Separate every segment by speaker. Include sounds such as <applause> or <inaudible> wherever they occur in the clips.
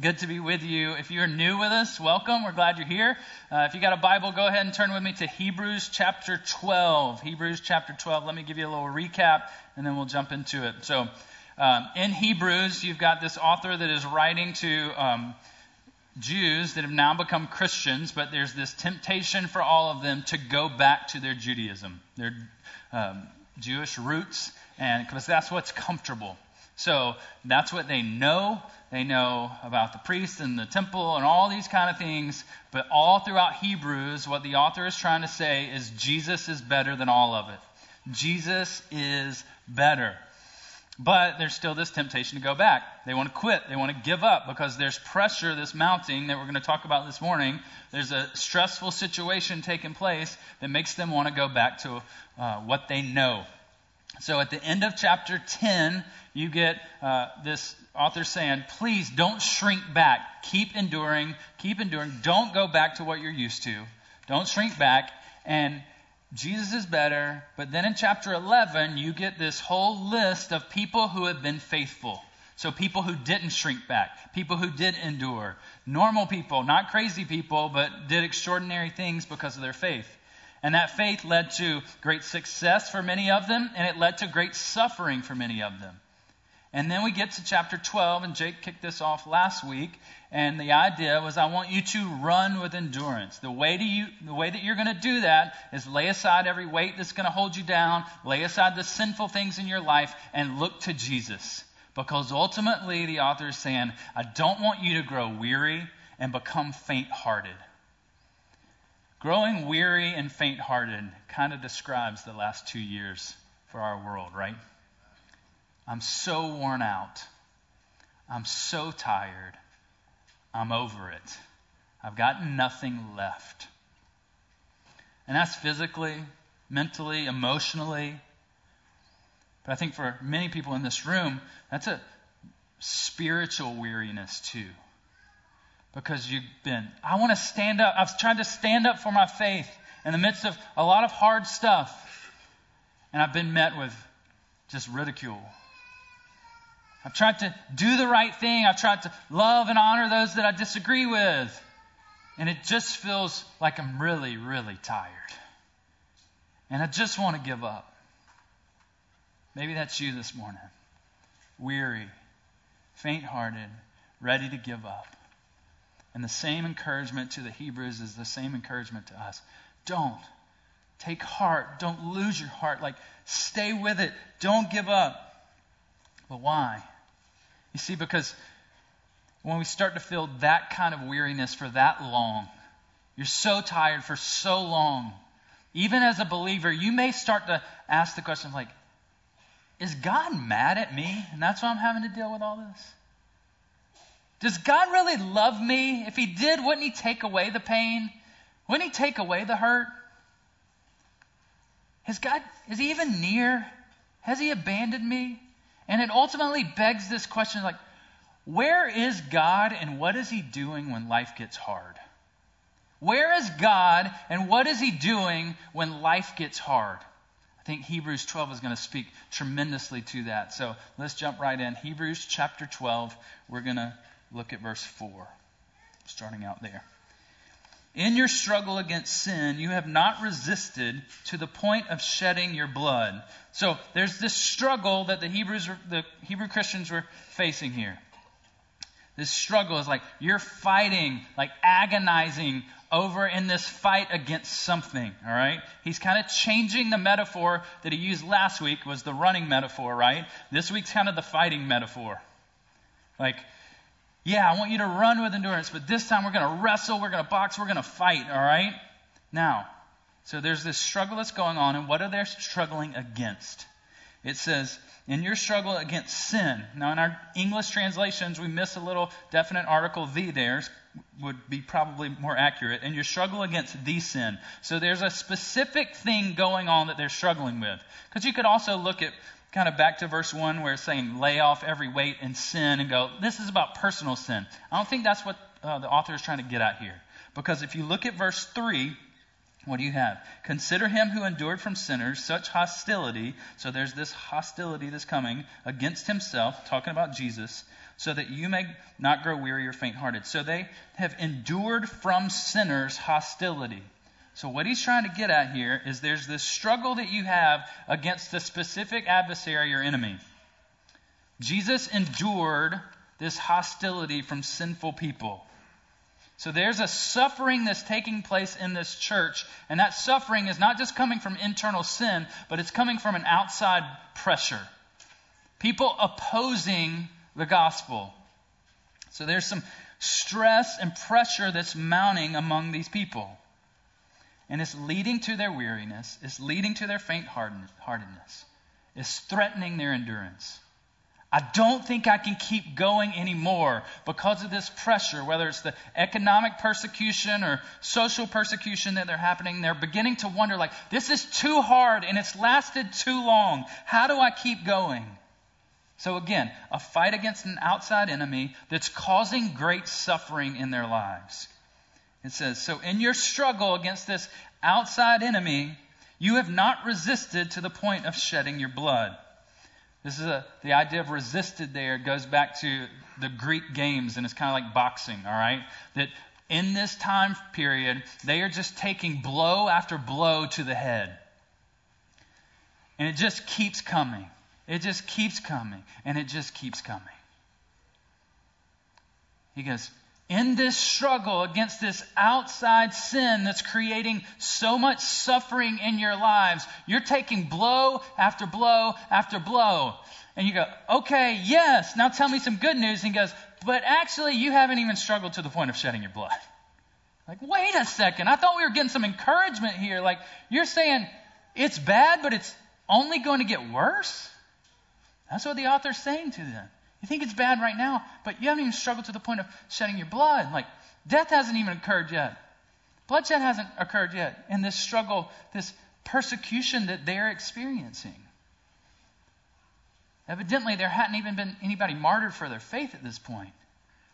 Speaker 1: Good to be with you. If you're new with us, welcome. We're glad you're here. Uh, if you got a Bible, go ahead and turn with me to Hebrews chapter 12. Hebrews chapter 12. Let me give you a little recap and then we'll jump into it. So, um, in Hebrews, you've got this author that is writing to um, Jews that have now become Christians, but there's this temptation for all of them to go back to their Judaism, their um, Jewish roots, and because that's what's comfortable. So that's what they know. They know about the priest and the temple and all these kind of things. But all throughout Hebrews, what the author is trying to say is Jesus is better than all of it. Jesus is better. But there's still this temptation to go back. They want to quit. They want to give up because there's pressure that's mounting that we're going to talk about this morning. There's a stressful situation taking place that makes them want to go back to uh, what they know. So at the end of chapter 10, you get uh, this author saying, please don't shrink back. Keep enduring. Keep enduring. Don't go back to what you're used to. Don't shrink back. And Jesus is better. But then in chapter 11, you get this whole list of people who have been faithful. So people who didn't shrink back, people who did endure, normal people, not crazy people, but did extraordinary things because of their faith. And that faith led to great success for many of them, and it led to great suffering for many of them. And then we get to chapter 12, and Jake kicked this off last week. And the idea was, I want you to run with endurance. The way, you, the way that you're going to do that is lay aside every weight that's going to hold you down, lay aside the sinful things in your life, and look to Jesus. Because ultimately, the author is saying, I don't want you to grow weary and become faint hearted. Growing weary and faint hearted kind of describes the last two years for our world, right? I'm so worn out. I'm so tired. I'm over it. I've got nothing left. And that's physically, mentally, emotionally. But I think for many people in this room, that's a spiritual weariness too because you've been. I want to stand up. I've tried to stand up for my faith in the midst of a lot of hard stuff. And I've been met with just ridicule. I've tried to do the right thing. I've tried to love and honor those that I disagree with. And it just feels like I'm really, really tired. And I just want to give up. Maybe that's you this morning. Weary, faint hearted, ready to give up. And the same encouragement to the Hebrews is the same encouragement to us. Don't. Take heart. Don't lose your heart. Like, stay with it. Don't give up. But why? You see, because when we start to feel that kind of weariness for that long, you're so tired for so long, even as a believer, you may start to ask the question, like, is God mad at me? And that's why I'm having to deal with all this? Does God really love me? If He did, wouldn't He take away the pain? Wouldn't He take away the hurt? Has God, is He even near? Has He abandoned me? And it ultimately begs this question like, where is God and what is He doing when life gets hard? Where is God and what is He doing when life gets hard? I think Hebrews 12 is going to speak tremendously to that. So let's jump right in. Hebrews chapter 12, we're going to Look at verse 4, starting out there. In your struggle against sin, you have not resisted to the point of shedding your blood. So there's this struggle that the Hebrews, the Hebrew Christians were facing here. This struggle is like you're fighting, like agonizing over in this fight against something, all right? He's kind of changing the metaphor that he used last week was the running metaphor, right? This week's kind of the fighting metaphor. Like yeah, I want you to run with endurance, but this time we're going to wrestle, we're going to box, we're going to fight, all right? Now, so there's this struggle that's going on, and what are they struggling against? It says, in your struggle against sin. Now, in our English translations, we miss a little definite article the there, would be probably more accurate. And your struggle against the sin. So there's a specific thing going on that they're struggling with. Because you could also look at kind of back to verse 1 where it's saying lay off every weight and sin and go, this is about personal sin. I don't think that's what uh, the author is trying to get at here. Because if you look at verse 3, what do you have? Consider him who endured from sinners such hostility. So there's this hostility that's coming against himself, talking about Jesus, so that you may not grow weary or faint hearted. So they have endured from sinners hostility. So, what he's trying to get at here is there's this struggle that you have against a specific adversary or enemy. Jesus endured this hostility from sinful people. So there's a suffering that's taking place in this church, and that suffering is not just coming from internal sin, but it's coming from an outside pressure. People opposing the gospel. So there's some stress and pressure that's mounting among these people. And it's leading to their weariness, it's leading to their faint heartedness, it's threatening their endurance. I don't think I can keep going anymore because of this pressure, whether it's the economic persecution or social persecution that they're happening. They're beginning to wonder, like, this is too hard and it's lasted too long. How do I keep going? So, again, a fight against an outside enemy that's causing great suffering in their lives. It says, So, in your struggle against this outside enemy, you have not resisted to the point of shedding your blood. This is a, the idea of resisted there goes back to the Greek games, and it's kind of like boxing, all right? That in this time period, they are just taking blow after blow to the head. And it just keeps coming. It just keeps coming and it just keeps coming. He goes, in this struggle against this outside sin that's creating so much suffering in your lives, you're taking blow after blow after blow. And you go, okay, yes, now tell me some good news. And he goes, but actually, you haven't even struggled to the point of shedding your blood. Like, wait a second. I thought we were getting some encouragement here. Like, you're saying it's bad, but it's only going to get worse? That's what the author's saying to them. You think it's bad right now, but you haven't even struggled to the point of shedding your blood. Like, death hasn't even occurred yet. Bloodshed hasn't occurred yet in this struggle, this persecution that they're experiencing. Evidently, there hadn't even been anybody martyred for their faith at this point.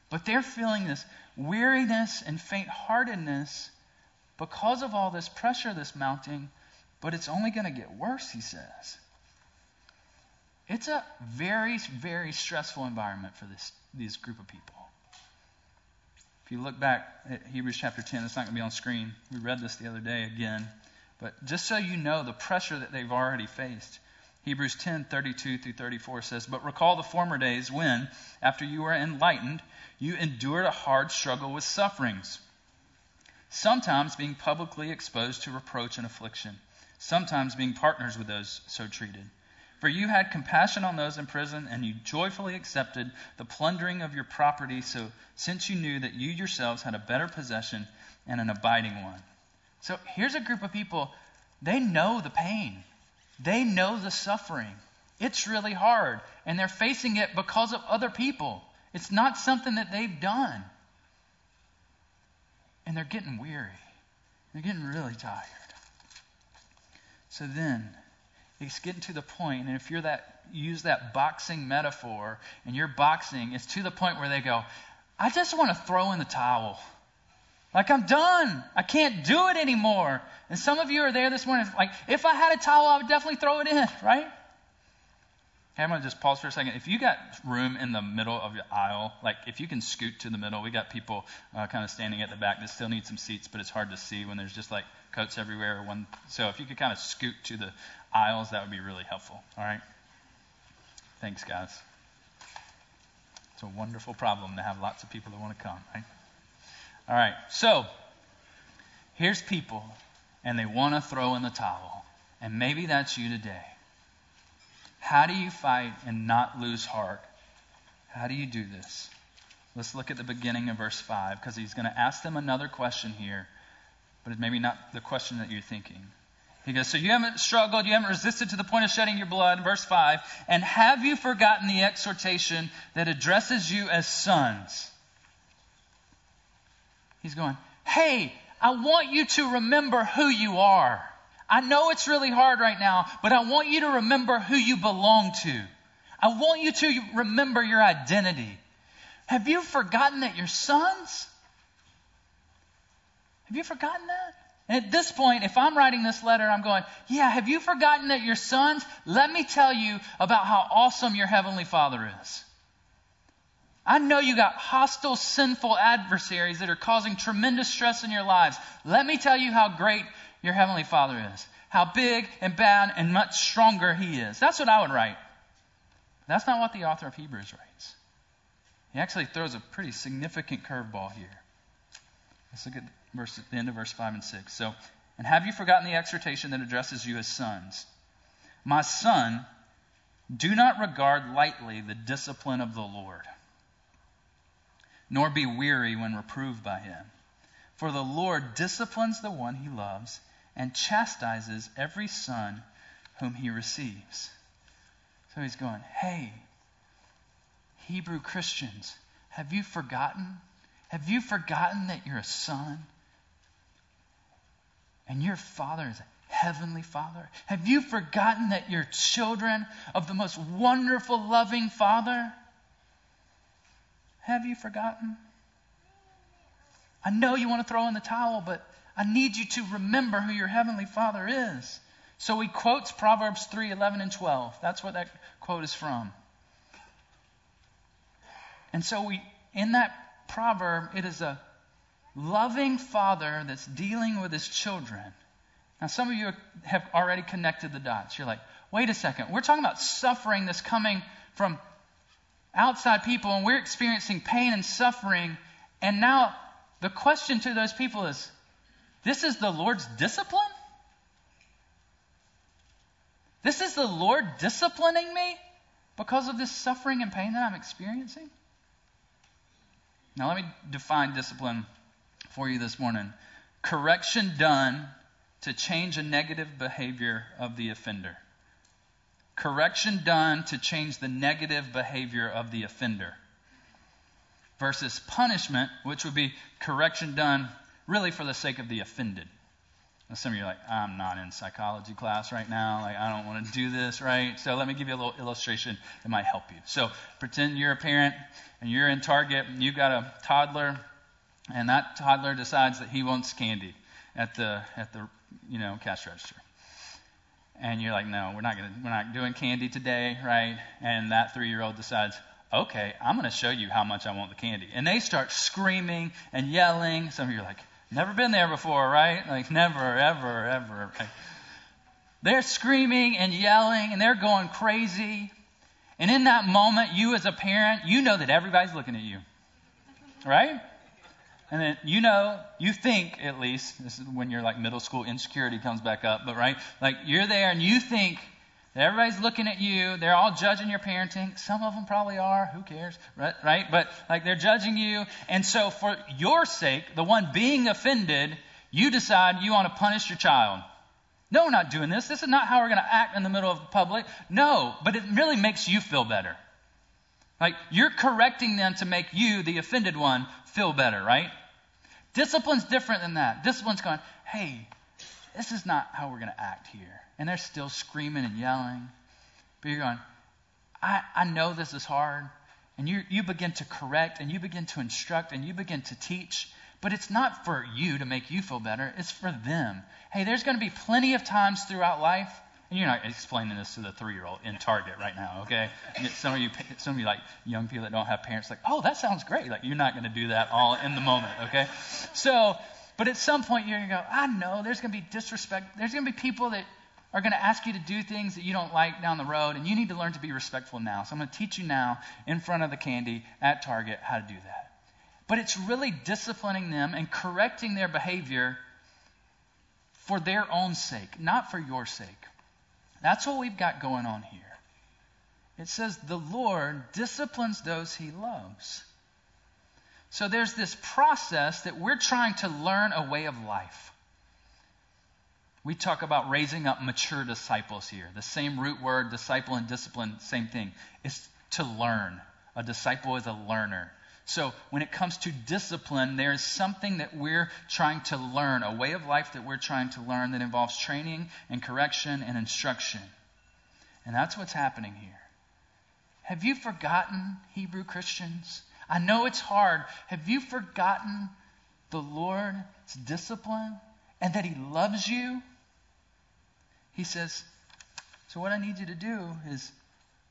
Speaker 1: But they're feeling this weariness and faint heartedness because of all this pressure that's mounting, but it's only going to get worse, he says. It's a very, very stressful environment for this, this group of people. If you look back at Hebrews chapter 10, it's not going to be on screen. We read this the other day again. But just so you know the pressure that they've already faced, Hebrews 10 32 through 34 says, But recall the former days when, after you were enlightened, you endured a hard struggle with sufferings, sometimes being publicly exposed to reproach and affliction, sometimes being partners with those so treated. For you had compassion on those in prison, and you joyfully accepted the plundering of your property, so since you knew that you yourselves had a better possession and an abiding one. So here's a group of people, they know the pain, they know the suffering. It's really hard, and they're facing it because of other people. It's not something that they've done. And they're getting weary. They're getting really tired. So then, it's getting to the point, and if you're that use that boxing metaphor, and you're boxing, it's to the point where they go, I just want to throw in the towel. Like I'm done. I can't do it anymore. And some of you are there this morning, like, if I had a towel, I would definitely throw it in, right? Hey, I'm going to just pause for a second. If you got room in the middle of your aisle, like if you can scoot to the middle, we got people uh, kind of standing at the back that still need some seats, but it's hard to see when there's just like coats everywhere. One, so if you could kind of scoot to the aisles, that would be really helpful. All right? Thanks, guys. It's a wonderful problem to have lots of people that want to come, right? All right, so here's people, and they want to throw in the towel. And maybe that's you today. How do you fight and not lose heart? How do you do this? Let's look at the beginning of verse 5 because he's going to ask them another question here, but it's maybe not the question that you're thinking. He goes, So you haven't struggled, you haven't resisted to the point of shedding your blood. Verse 5 And have you forgotten the exhortation that addresses you as sons? He's going, Hey, I want you to remember who you are. I know it's really hard right now, but I want you to remember who you belong to. I want you to remember your identity. Have you forgotten that you're sons? Have you forgotten that? And at this point, if I'm writing this letter, I'm going, Yeah, have you forgotten that you're sons? Let me tell you about how awesome your Heavenly Father is. I know you got hostile, sinful adversaries that are causing tremendous stress in your lives. Let me tell you how great your Heavenly Father is. How big and bad and much stronger He is. That's what I would write. That's not what the author of Hebrews writes. He actually throws a pretty significant curveball here. Let's look at verse, the end of verse 5 and 6. So, and have you forgotten the exhortation that addresses you as sons? My son, do not regard lightly the discipline of the Lord nor be weary when reproved by him. For the Lord disciplines the one he loves and chastises every son whom he receives. So he's going, hey, Hebrew Christians, have you forgotten? Have you forgotten that you're a son? And your father is a heavenly father? Have you forgotten that you're children of the most wonderful, loving father? Have you forgotten? I know you want to throw in the towel, but I need you to remember who your heavenly Father is. So he quotes Proverbs 3 11 and 12. That's where that quote is from. And so we, in that proverb, it is a loving father that's dealing with his children. Now, some of you have already connected the dots. You're like, wait a second. We're talking about suffering that's coming from outside people and we're experiencing pain and suffering. And now the question to those people is this is the Lord's discipline? This is the Lord disciplining me because of this suffering and pain that I'm experiencing? Now, let me define discipline for you this morning. Correction done to change a negative behavior of the offender. Correction done to change the negative behavior of the offender, versus punishment, which would be correction done really for the sake of the offended. Some of you are like, I'm not in psychology class right now. Like, I don't want to do this, right? So let me give you a little illustration that might help you. So pretend you're a parent and you're in Target and you've got a toddler, and that toddler decides that he wants candy at the at the you know cash register and you're like, no, we're not gonna, we're not doing candy today, right? And that three-year-old decides, okay, I'm gonna show you how much I want the candy, and they start screaming and yelling. Some of you are like, never been there before, right? Like never, ever, ever. Right? They're screaming and yelling, and they're going crazy. And in that moment, you as a parent, you know that everybody's looking at you, right? And then you know, you think at least, this is when your like middle school insecurity comes back up, but right? Like you're there and you think that everybody's looking at you, they're all judging your parenting. Some of them probably are, who cares? Right? right? But like they're judging you. And so for your sake, the one being offended, you decide you want to punish your child. No, we're not doing this. This is not how we're going to act in the middle of the public. No, but it really makes you feel better. Like you're correcting them to make you, the offended one, feel better, right? Discipline's different than that. Discipline's going, hey, this is not how we're going to act here. And they're still screaming and yelling. But you're going, I, I know this is hard. And you, you begin to correct and you begin to instruct and you begin to teach. But it's not for you to make you feel better, it's for them. Hey, there's going to be plenty of times throughout life and you're not explaining this to the three-year-old in Target right now, okay? Some of you, some of you like young people that don't have parents, like, oh, that sounds great. Like you're not going to do that all in the moment, okay? So, but at some point you're going to go, I know there's going to be disrespect. There's going to be people that are going to ask you to do things that you don't like down the road, and you need to learn to be respectful now. So I'm going to teach you now in front of the candy at Target how to do that. But it's really disciplining them and correcting their behavior for their own sake, not for your sake. That's what we've got going on here. It says, The Lord disciplines those he loves. So there's this process that we're trying to learn a way of life. We talk about raising up mature disciples here. The same root word, disciple and discipline, same thing. It's to learn. A disciple is a learner. So when it comes to discipline, there is something that we're trying to learn, a way of life that we're trying to learn that involves training and correction and instruction. And that's what's happening here. Have you forgotten, Hebrew Christians? I know it's hard. Have you forgotten the Lord's discipline and that He loves you? He says, So what I need you to do is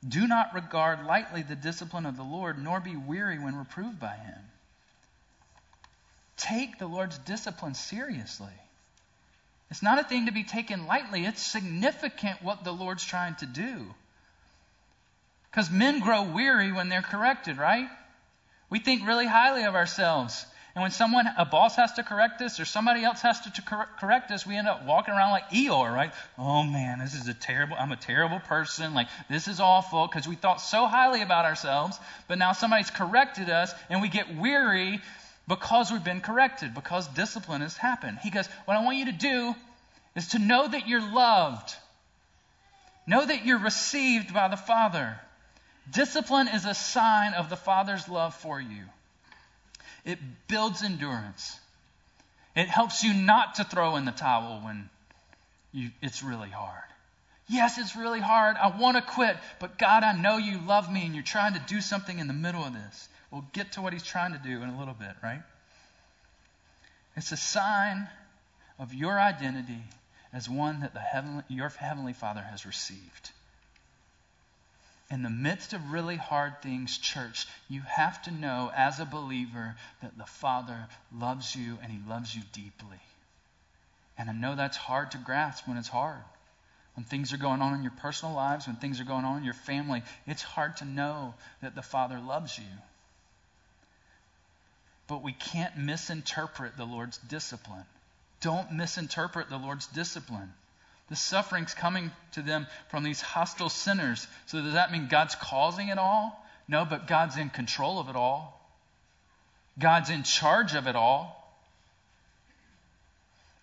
Speaker 1: Do not regard lightly the discipline of the Lord, nor be weary when reproved by him. Take the Lord's discipline seriously. It's not a thing to be taken lightly, it's significant what the Lord's trying to do. Because men grow weary when they're corrected, right? We think really highly of ourselves. And when someone, a boss has to correct us or somebody else has to, to cor- correct us, we end up walking around like Eeyore, right? Oh man, this is a terrible, I'm a terrible person. Like, this is awful because we thought so highly about ourselves. But now somebody's corrected us and we get weary because we've been corrected, because discipline has happened. He goes, What I want you to do is to know that you're loved, know that you're received by the Father. Discipline is a sign of the Father's love for you. It builds endurance. It helps you not to throw in the towel when you, it's really hard. Yes, it's really hard. I want to quit, but God, I know you love me and you're trying to do something in the middle of this. We'll get to what he's trying to do in a little bit, right? It's a sign of your identity as one that the heavenly, your heavenly Father has received in the midst of really hard things, church, you have to know as a believer that the Father loves you and He loves you deeply. And I know that's hard to grasp when it's hard. When things are going on in your personal lives, when things are going on in your family, it's hard to know that the Father loves you. But we can't misinterpret the Lord's discipline. Don't misinterpret the Lord's discipline. The suffering's coming to them from these hostile sinners. So does that mean God's causing it all? No, but God's in control of it all. God's in charge of it all.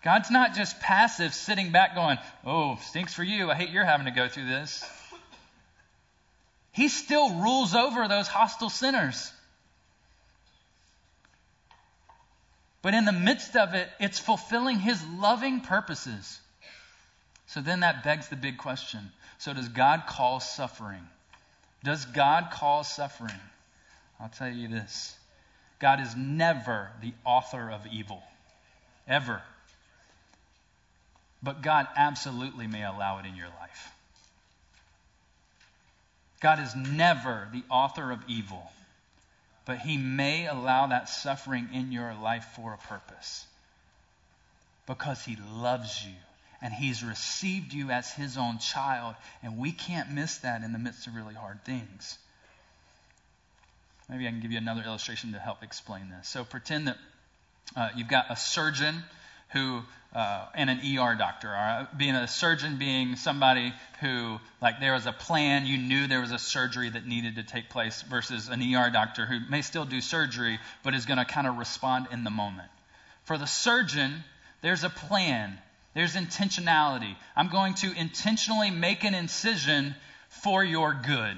Speaker 1: God's not just passive, sitting back going, Oh, stinks for you. I hate you're having to go through this. He still rules over those hostile sinners. But in the midst of it, it's fulfilling his loving purposes. So then that begs the big question. So does God cause suffering? Does God cause suffering? I'll tell you this God is never the author of evil, ever. But God absolutely may allow it in your life. God is never the author of evil, but He may allow that suffering in your life for a purpose because He loves you and He's received you as His own child, and we can't miss that in the midst of really hard things. Maybe I can give you another illustration to help explain this. So pretend that uh, you've got a surgeon who uh, and an ER doctor. Right? Being a surgeon being somebody who, like, there was a plan, you knew there was a surgery that needed to take place, versus an ER doctor who may still do surgery, but is going to kind of respond in the moment. For the surgeon, there's a plan. There's intentionality. I'm going to intentionally make an incision for your good,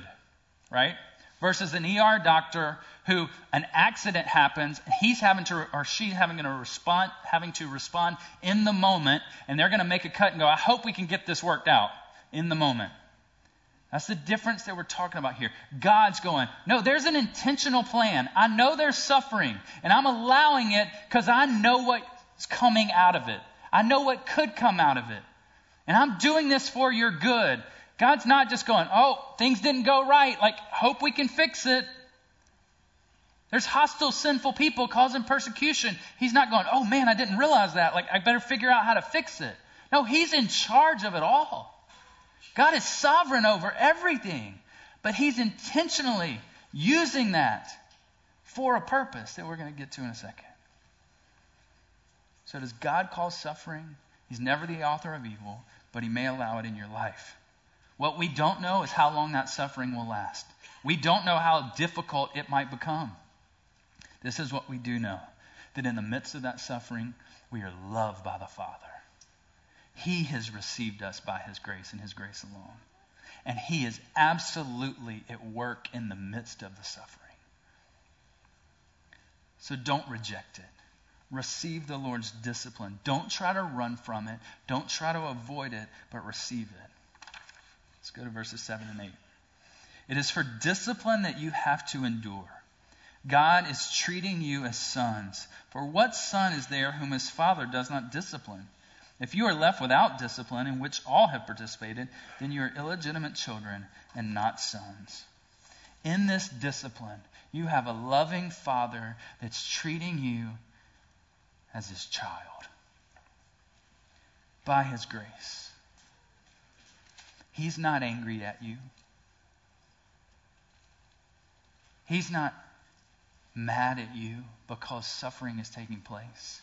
Speaker 1: right? Versus an ER doctor who an accident happens, he's having to or she's having to respond having to respond in the moment, and they're going to make a cut and go, I hope we can get this worked out in the moment. That's the difference that we're talking about here. God's going, no, there's an intentional plan. I know there's suffering, and I'm allowing it because I know what's coming out of it. I know what could come out of it. And I'm doing this for your good. God's not just going, oh, things didn't go right. Like, hope we can fix it. There's hostile, sinful people causing persecution. He's not going, oh man, I didn't realize that. Like, I better figure out how to fix it. No, He's in charge of it all. God is sovereign over everything. But He's intentionally using that for a purpose that we're going to get to in a second. So, does God cause suffering? He's never the author of evil, but He may allow it in your life. What we don't know is how long that suffering will last. We don't know how difficult it might become. This is what we do know that in the midst of that suffering, we are loved by the Father. He has received us by His grace and His grace alone. And He is absolutely at work in the midst of the suffering. So don't reject it receive the Lord's discipline. Don't try to run from it. Don't try to avoid it, but receive it. Let's go to verses 7 and 8. It is for discipline that you have to endure. God is treating you as sons. For what son is there whom his father does not discipline? If you are left without discipline, in which all have participated, then you are illegitimate children and not sons. In this discipline, you have a loving father that's treating you as his child by his grace. He's not angry at you. He's not mad at you because suffering is taking place.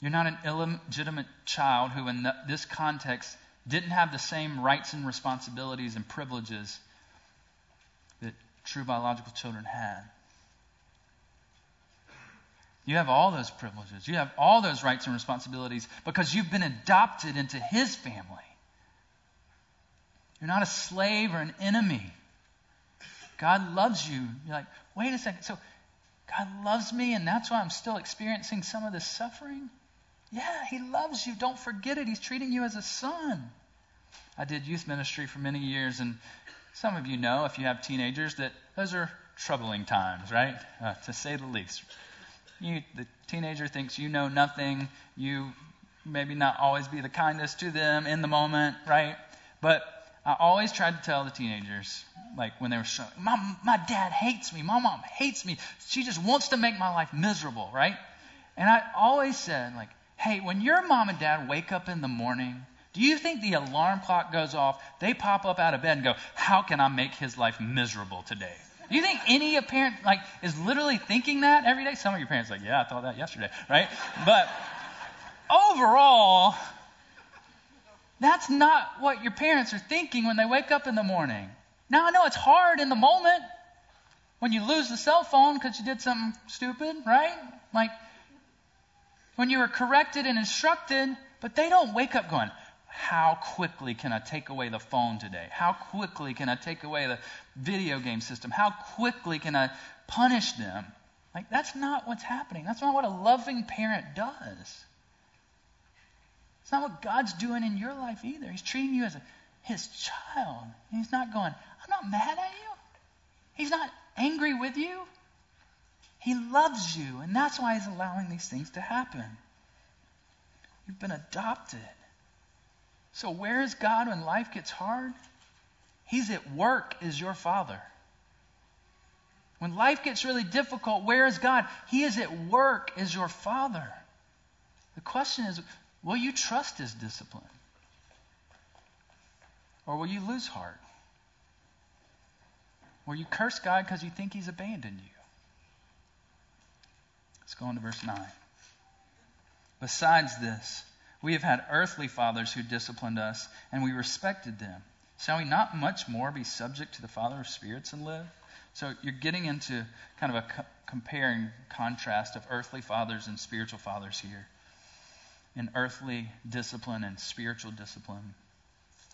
Speaker 1: You're not an illegitimate child who, in this context, didn't have the same rights and responsibilities and privileges that true biological children had. You have all those privileges. You have all those rights and responsibilities because you've been adopted into His family. You're not a slave or an enemy. God loves you. You're like, wait a second. So God loves me, and that's why I'm still experiencing some of this suffering? Yeah, He loves you. Don't forget it. He's treating you as a son. I did youth ministry for many years, and some of you know, if you have teenagers, that those are troubling times, right? Uh, to say the least. You, the teenager thinks you know nothing. You maybe not always be the kindest to them in the moment, right? But I always tried to tell the teenagers, like when they were showing, my, my dad hates me, my mom hates me. She just wants to make my life miserable, right? And I always said, like, Hey, when your mom and dad wake up in the morning, do you think the alarm clock goes off? They pop up out of bed and go, How can I make his life miserable today? Do you think any parent like is literally thinking that every day? Some of your parents like, yeah, I thought that yesterday, right? But overall, that's not what your parents are thinking when they wake up in the morning. Now I know it's hard in the moment when you lose the cell phone because you did something stupid, right? Like when you are corrected and instructed, but they don't wake up going, How quickly can I take away the phone today? How quickly can I take away the video game system? How quickly can I punish them? Like, that's not what's happening. That's not what a loving parent does. It's not what God's doing in your life either. He's treating you as a, his child. He's not going, I'm not mad at you. He's not angry with you. He loves you, and that's why He's allowing these things to happen. You've been adopted. So, where is God when life gets hard? He's at work as your Father. When life gets really difficult, where is God? He is at work as your Father. The question is will you trust His discipline? Or will you lose heart? Will you curse God because you think He's abandoned you? Let's go on to verse 9. Besides this, we have had earthly fathers who disciplined us, and we respected them. Shall we not much more be subject to the Father of spirits and live? So you're getting into kind of a co- comparing contrast of earthly fathers and spiritual fathers here. In earthly discipline and spiritual discipline,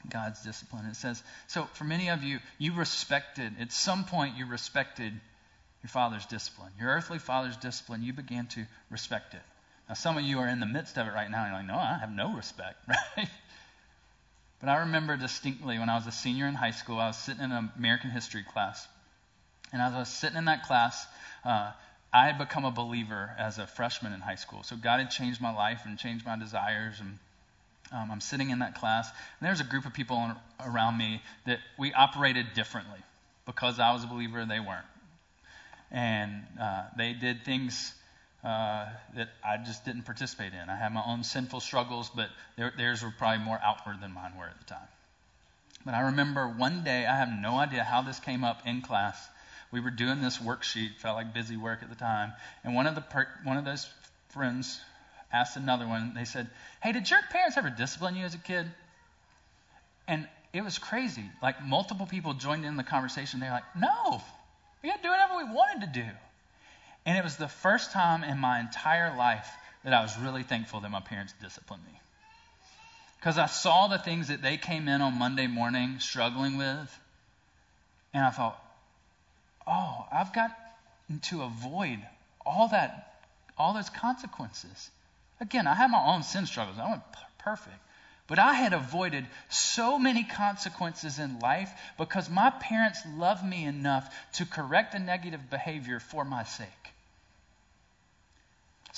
Speaker 1: God's discipline. It says, so for many of you, you respected, at some point, you respected your father's discipline, your earthly father's discipline, you began to respect it. Now, some of you are in the midst of it right now, and you're like, no, I have no respect, <laughs> right? But I remember distinctly when I was a senior in high school, I was sitting in an American history class. And as I was sitting in that class, uh, I had become a believer as a freshman in high school. So God had changed my life and changed my desires. And um, I'm sitting in that class, and there's a group of people on, around me that we operated differently because I was a believer, they weren't and uh, they did things uh, that I just didn't participate in. I had my own sinful struggles, but theirs were probably more outward than mine were at the time. But I remember one day, I have no idea how this came up in class. We were doing this worksheet, felt like busy work at the time, and one of the per- one of those friends asked another one. They said, "Hey, did your parents ever discipline you as a kid?" And it was crazy. Like multiple people joined in the conversation. They're like, "No, we got to do whatever we wanted to do. And it was the first time in my entire life that I was really thankful that my parents disciplined me. Because I saw the things that they came in on Monday morning struggling with, and I thought, oh, I've got to avoid all that, all those consequences. Again, I had my own sin struggles. I wasn't perfect. But I had avoided so many consequences in life because my parents loved me enough to correct the negative behavior for my sake.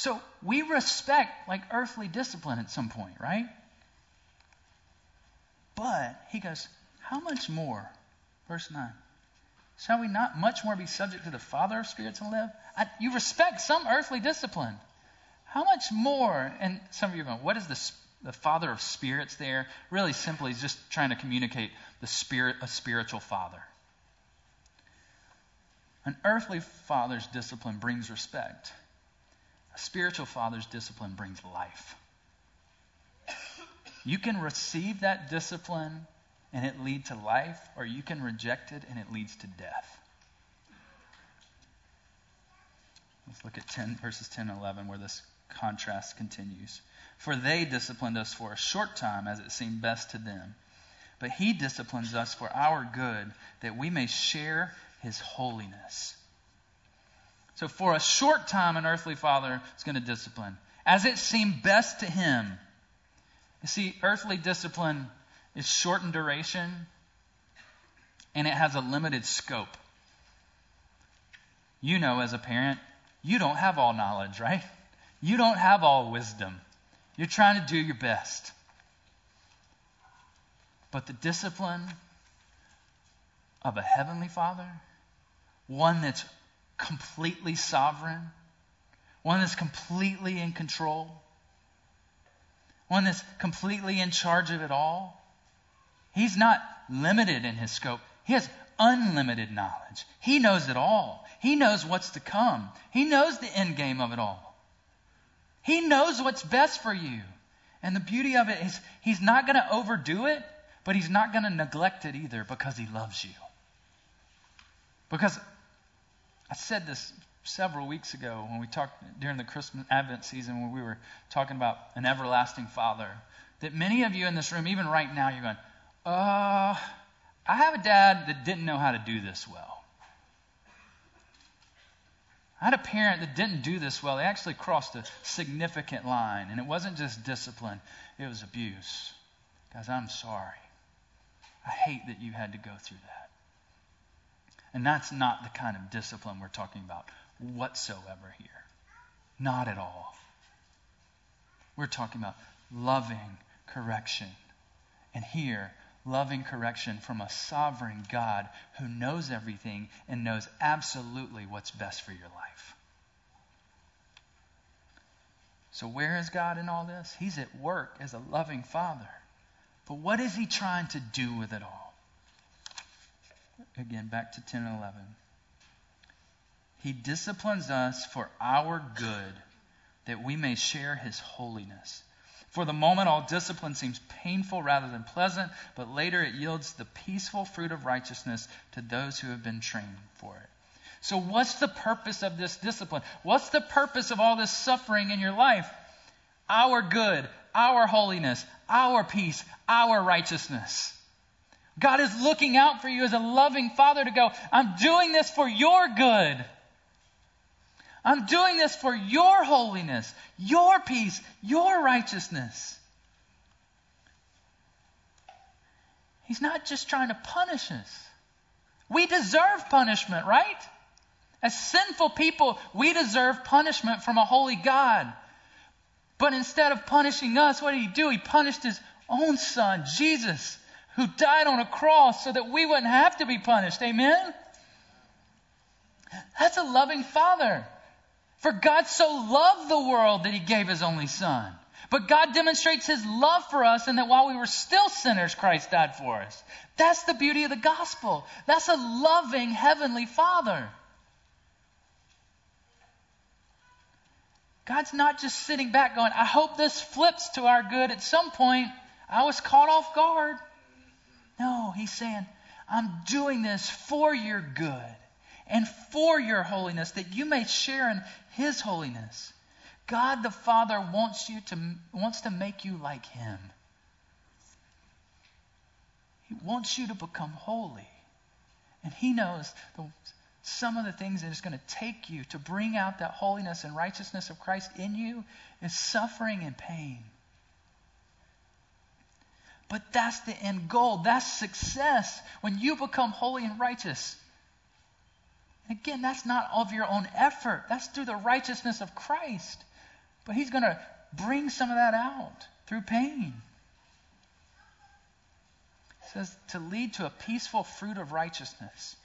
Speaker 1: So we respect like earthly discipline at some point, right? But he goes, How much more? Verse 9. Shall we not much more be subject to the Father of spirits and live? I, you respect some earthly discipline. How much more? And some of you are going, What is the, the Father of spirits there? Really simply, he's just trying to communicate the spirit, a spiritual father. An earthly father's discipline brings respect. Spiritual father's discipline brings life. You can receive that discipline and it lead to life, or you can reject it and it leads to death. Let's look at 10, verses 10 and 11 where this contrast continues. For they disciplined us for a short time as it seemed best to them. But he disciplines us for our good, that we may share his holiness. So, for a short time, an earthly father is going to discipline as it seemed best to him. You see, earthly discipline is short in duration and it has a limited scope. You know, as a parent, you don't have all knowledge, right? You don't have all wisdom. You're trying to do your best. But the discipline of a heavenly father, one that's completely sovereign, one that's completely in control, one that's completely in charge of it all. He's not limited in his scope. He has unlimited knowledge. He knows it all. He knows what's to come. He knows the end game of it all. He knows what's best for you. And the beauty of it is, he's not going to overdo it, but he's not going to neglect it either because he loves you. Because I said this several weeks ago when we talked during the Christmas Advent season when we were talking about an everlasting Father. That many of you in this room, even right now, you're going, uh, I have a dad that didn't know how to do this well. I had a parent that didn't do this well. They actually crossed a significant line. And it wasn't just discipline, it was abuse. Guys, I'm sorry. I hate that you had to go through that. And that's not the kind of discipline we're talking about whatsoever here. Not at all. We're talking about loving correction. And here, loving correction from a sovereign God who knows everything and knows absolutely what's best for your life. So, where is God in all this? He's at work as a loving Father. But what is He trying to do with it all? Again, back to 10 and 11. He disciplines us for our good, that we may share His holiness. For the moment, all discipline seems painful rather than pleasant, but later it yields the peaceful fruit of righteousness to those who have been trained for it. So, what's the purpose of this discipline? What's the purpose of all this suffering in your life? Our good, our holiness, our peace, our righteousness. God is looking out for you as a loving father to go, I'm doing this for your good. I'm doing this for your holiness, your peace, your righteousness. He's not just trying to punish us. We deserve punishment, right? As sinful people, we deserve punishment from a holy God. But instead of punishing us, what did he do? He punished his own son, Jesus, who died on a cross so that we wouldn't have to be punished. Amen? That's a loving father. For God so loved the world that he gave his only son. But God demonstrates his love for us in that while we were still sinners, Christ died for us. That's the beauty of the gospel. That's a loving heavenly father. God's not just sitting back going, I hope this flips to our good at some point. I was caught off guard. No, he's saying, I'm doing this for your good and for your holiness, that you may share in his holiness. God the Father wants you to wants to make you like him. He wants you to become holy. And he knows the, some of the things that it's going to take you to bring out that holiness and righteousness of Christ in you is suffering and pain. But that's the end goal. That's success when you become holy and righteous. Again, that's not of your own effort, that's through the righteousness of Christ. But He's going to bring some of that out through pain. It says to lead to a peaceful fruit of righteousness.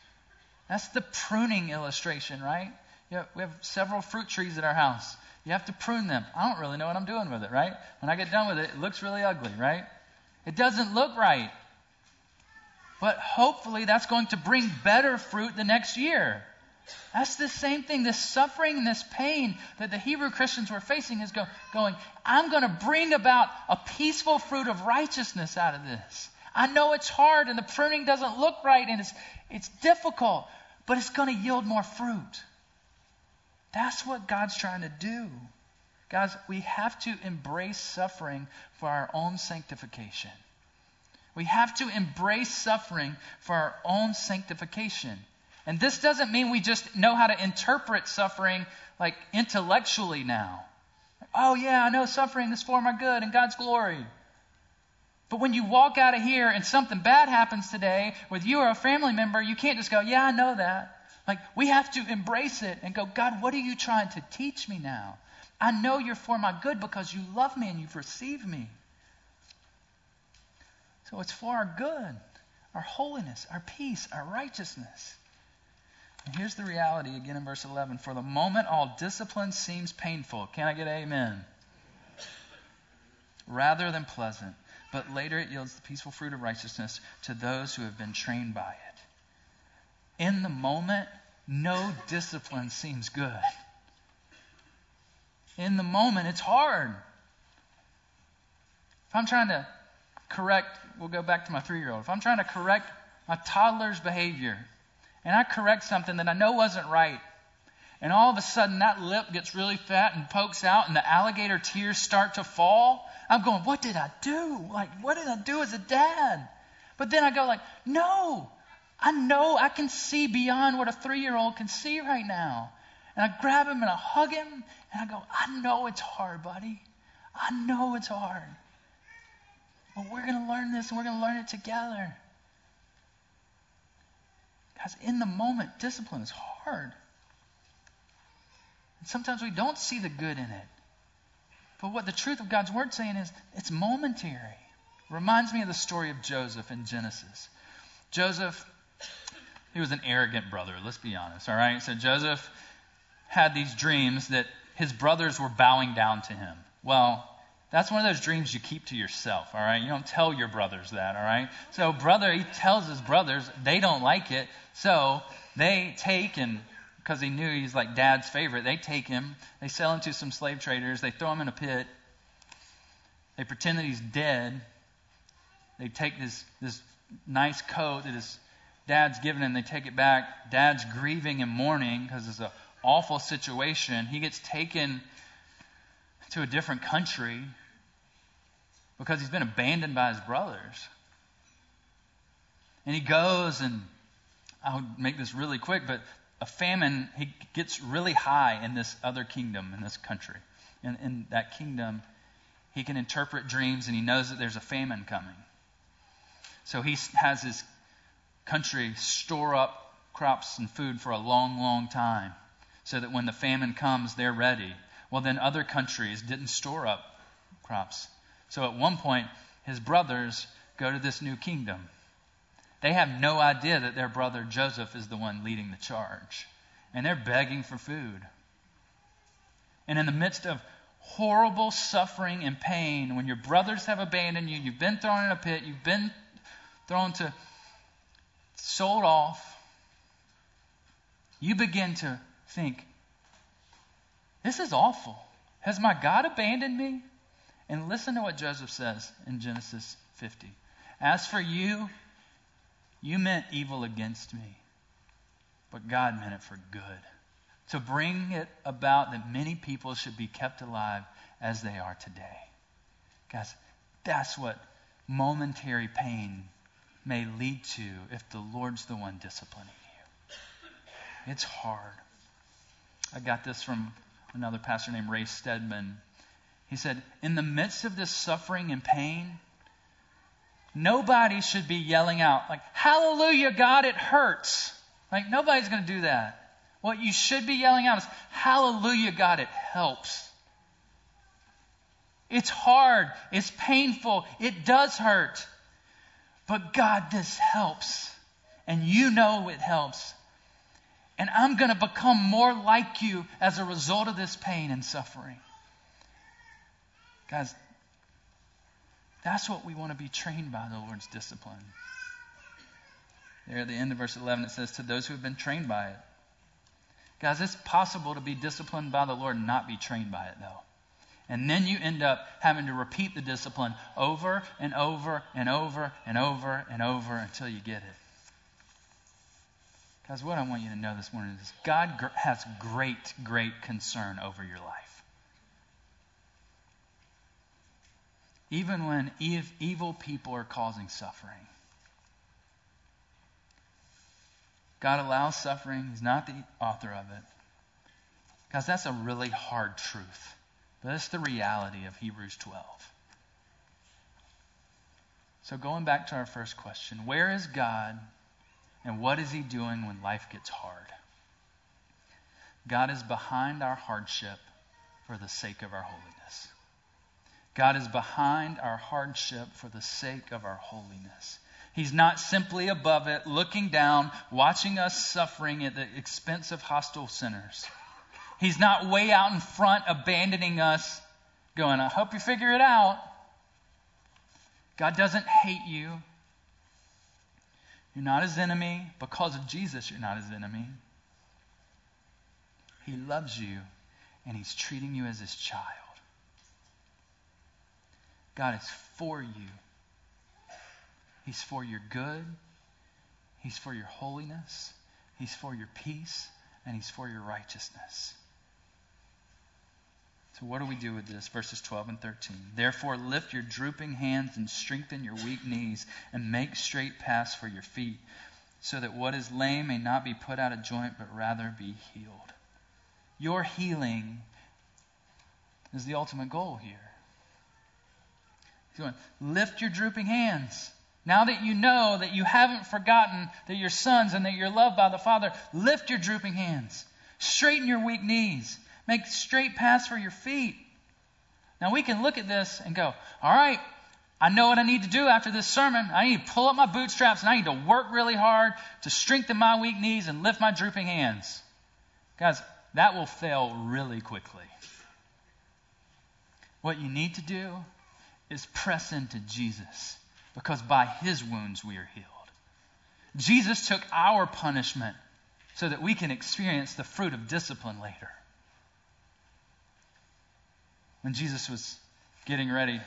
Speaker 1: That's the pruning illustration, right? You we have several fruit trees at our house. You have to prune them. I don't really know what I'm doing with it, right? When I get done with it, it looks really ugly, right? It doesn't look right. But hopefully that's going to bring better fruit the next year. That's the same thing. This suffering and this pain that the Hebrew Christians were facing is go, going, I'm going to bring about a peaceful fruit of righteousness out of this. I know it's hard and the pruning doesn't look right and it's, it's difficult, but it's going to yield more fruit. That's what God's trying to do. Guys, we have to embrace suffering for our own sanctification. We have to embrace suffering for our own sanctification. And this doesn't mean we just know how to interpret suffering like intellectually now. Oh, yeah, I know suffering is for my good and God's glory. But when you walk out of here and something bad happens today with you or a family member, you can't just go, Yeah, I know that. Like, we have to embrace it and go, God, what are you trying to teach me now? I know you're for my good because you love me and you've received me. So it's for our good, our holiness, our peace, our righteousness. And here's the reality again in verse 11. For the moment, all discipline seems painful. Can I get amen? Rather than pleasant. But later it yields the peaceful fruit of righteousness to those who have been trained by it. In the moment, no discipline seems good. In the moment, it's hard. If I'm trying to correct, we'll go back to my three year old. If I'm trying to correct my toddler's behavior, and I correct something that I know wasn't right, and all of a sudden that lip gets really fat and pokes out, and the alligator tears start to fall, I'm going, what did I do? Like, what did I do as a dad? But then I go like, no, I know I can see beyond what a three year old can see right now. And I grab him and I hug him and I go, I know it's hard, buddy. I know it's hard. But we're going to learn this and we're going to learn it together. Guys, in the moment, discipline is hard. And sometimes we don't see the good in it. But what the truth of God's word saying is it's momentary. Reminds me of the story of Joseph in Genesis. Joseph, he was an arrogant brother, let's be honest, all right? So Joseph had these dreams that his brothers were bowing down to him. Well, that's one of those dreams you keep to yourself, all right? You don't tell your brothers that, all right? So, brother, he tells his brothers, they don't like it, so they take and because he knew he's like dad's favorite, they take him, they sell him to some slave traders, they throw him in a pit, they pretend that he's dead. They take this, this nice coat that his dad's given him, they take it back. Dad's grieving and mourning because it's an awful situation. He gets taken to a different country because he's been abandoned by his brothers. And he goes, and I'll make this really quick, but a famine, he gets really high in this other kingdom, in this country. And in that kingdom, he can interpret dreams and he knows that there's a famine coming. So he has his country store up crops and food for a long, long time so that when the famine comes, they're ready. Well, then other countries didn't store up crops. So at one point, his brothers go to this new kingdom they have no idea that their brother Joseph is the one leading the charge. And they're begging for food. And in the midst of horrible suffering and pain, when your brothers have abandoned you, you've been thrown in a pit, you've been thrown to sold off, you begin to think, this is awful. Has my God abandoned me? And listen to what Joseph says in Genesis 50. As for you, you meant evil against me, but God meant it for good. To bring it about that many people should be kept alive as they are today. Guys, that's what momentary pain may lead to if the Lord's the one disciplining you. It's hard. I got this from another pastor named Ray Stedman. He said, In the midst of this suffering and pain, Nobody should be yelling out, like, Hallelujah, God, it hurts. Like, nobody's going to do that. What you should be yelling out is, Hallelujah, God, it helps. It's hard. It's painful. It does hurt. But God, this helps. And you know it helps. And I'm going to become more like you as a result of this pain and suffering. Guys, that's what we want to be trained by the Lord's discipline. There at the end of verse 11, it says, To those who have been trained by it. Guys, it's possible to be disciplined by the Lord and not be trained by it, though. And then you end up having to repeat the discipline over and over and over and over and over until you get it. Guys, what I want you to know this morning is God gr- has great, great concern over your life. Even when ev- evil people are causing suffering. God allows suffering. He's not the author of it. Guys, that's a really hard truth. But that's the reality of Hebrews 12. So, going back to our first question where is God and what is He doing when life gets hard? God is behind our hardship for the sake of our holiness. God is behind our hardship for the sake of our holiness. He's not simply above it, looking down, watching us suffering at the expense of hostile sinners. He's not way out in front, abandoning us, going, I hope you figure it out. God doesn't hate you. You're not his enemy. Because of Jesus, you're not his enemy. He loves you, and he's treating you as his child. God is for you. He's for your good. He's for your holiness. He's for your peace. And He's for your righteousness. So, what do we do with this? Verses 12 and 13. Therefore, lift your drooping hands and strengthen your weak knees, and make straight paths for your feet, so that what is lame may not be put out of joint, but rather be healed. Your healing is the ultimate goal here. He's going, lift your drooping hands. Now that you know that you haven't forgotten that you're sons and that you're loved by the Father, lift your drooping hands. Straighten your weak knees. Make straight paths for your feet. Now we can look at this and go, all right, I know what I need to do after this sermon. I need to pull up my bootstraps and I need to work really hard to strengthen my weak knees and lift my drooping hands. Guys, that will fail really quickly. What you need to do is press into Jesus because by his wounds we are healed. Jesus took our punishment so that we can experience the fruit of discipline later. When Jesus was getting ready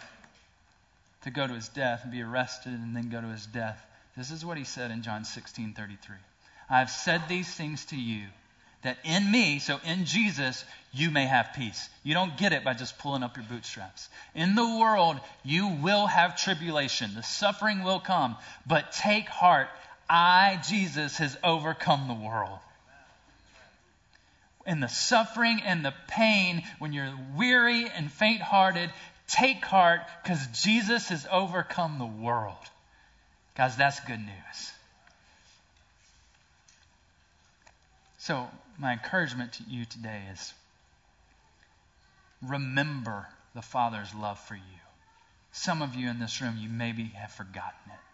Speaker 1: to go to his death and be arrested and then go to his death, this is what he said in John 16 33. I have said these things to you that in me, so in Jesus, you may have peace. You don't get it by just pulling up your bootstraps. In the world, you will have tribulation. The suffering will come. But take heart. I, Jesus, has overcome the world. In the suffering and the pain, when you're weary and faint hearted, take heart because Jesus has overcome the world. Guys, that's good news. So, my encouragement to you today is remember the Father's love for you. Some of you in this room, you maybe have forgotten it.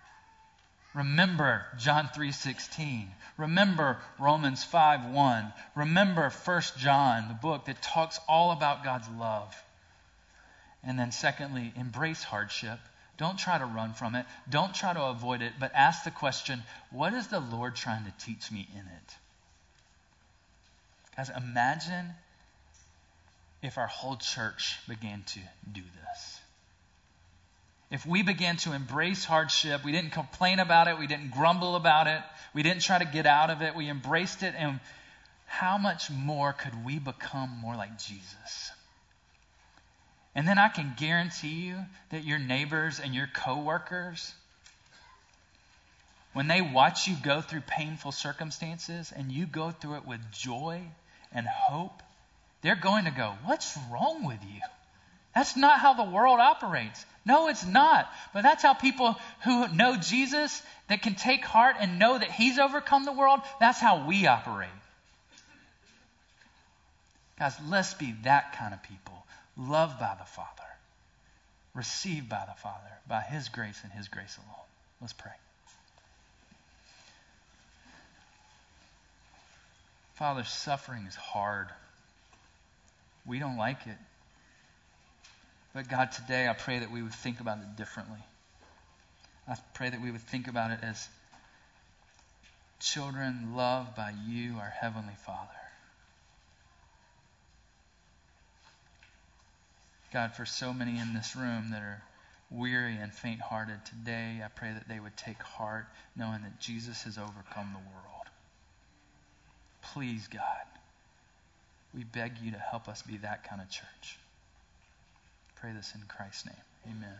Speaker 1: Remember John 3:16. Remember Romans 5:1. Remember 1 John, the book that talks all about God's love. And then secondly, embrace hardship. Don't try to run from it. Don't try to avoid it, but ask the question, what is the Lord trying to teach me in it? Guys, imagine if our whole church began to do this. If we began to embrace hardship, we didn't complain about it, we didn't grumble about it, we didn't try to get out of it, we embraced it, and how much more could we become more like Jesus? And then I can guarantee you that your neighbors and your coworkers, when they watch you go through painful circumstances and you go through it with joy and hope, they're going to go, What's wrong with you? That's not how the world operates. No, it's not. But that's how people who know Jesus, that can take heart and know that He's overcome the world, that's how we operate. Guys, let's be that kind of people, loved by the Father, received by the Father, by His grace and His grace alone. Let's pray. Father, suffering is hard. We don't like it. But God, today I pray that we would think about it differently. I pray that we would think about it as children loved by you, our Heavenly Father. God, for so many in this room that are weary and faint hearted today, I pray that they would take heart knowing that Jesus has overcome the world. Please, God, we beg you to help us be that kind of church. Pray this in Christ's name. Amen.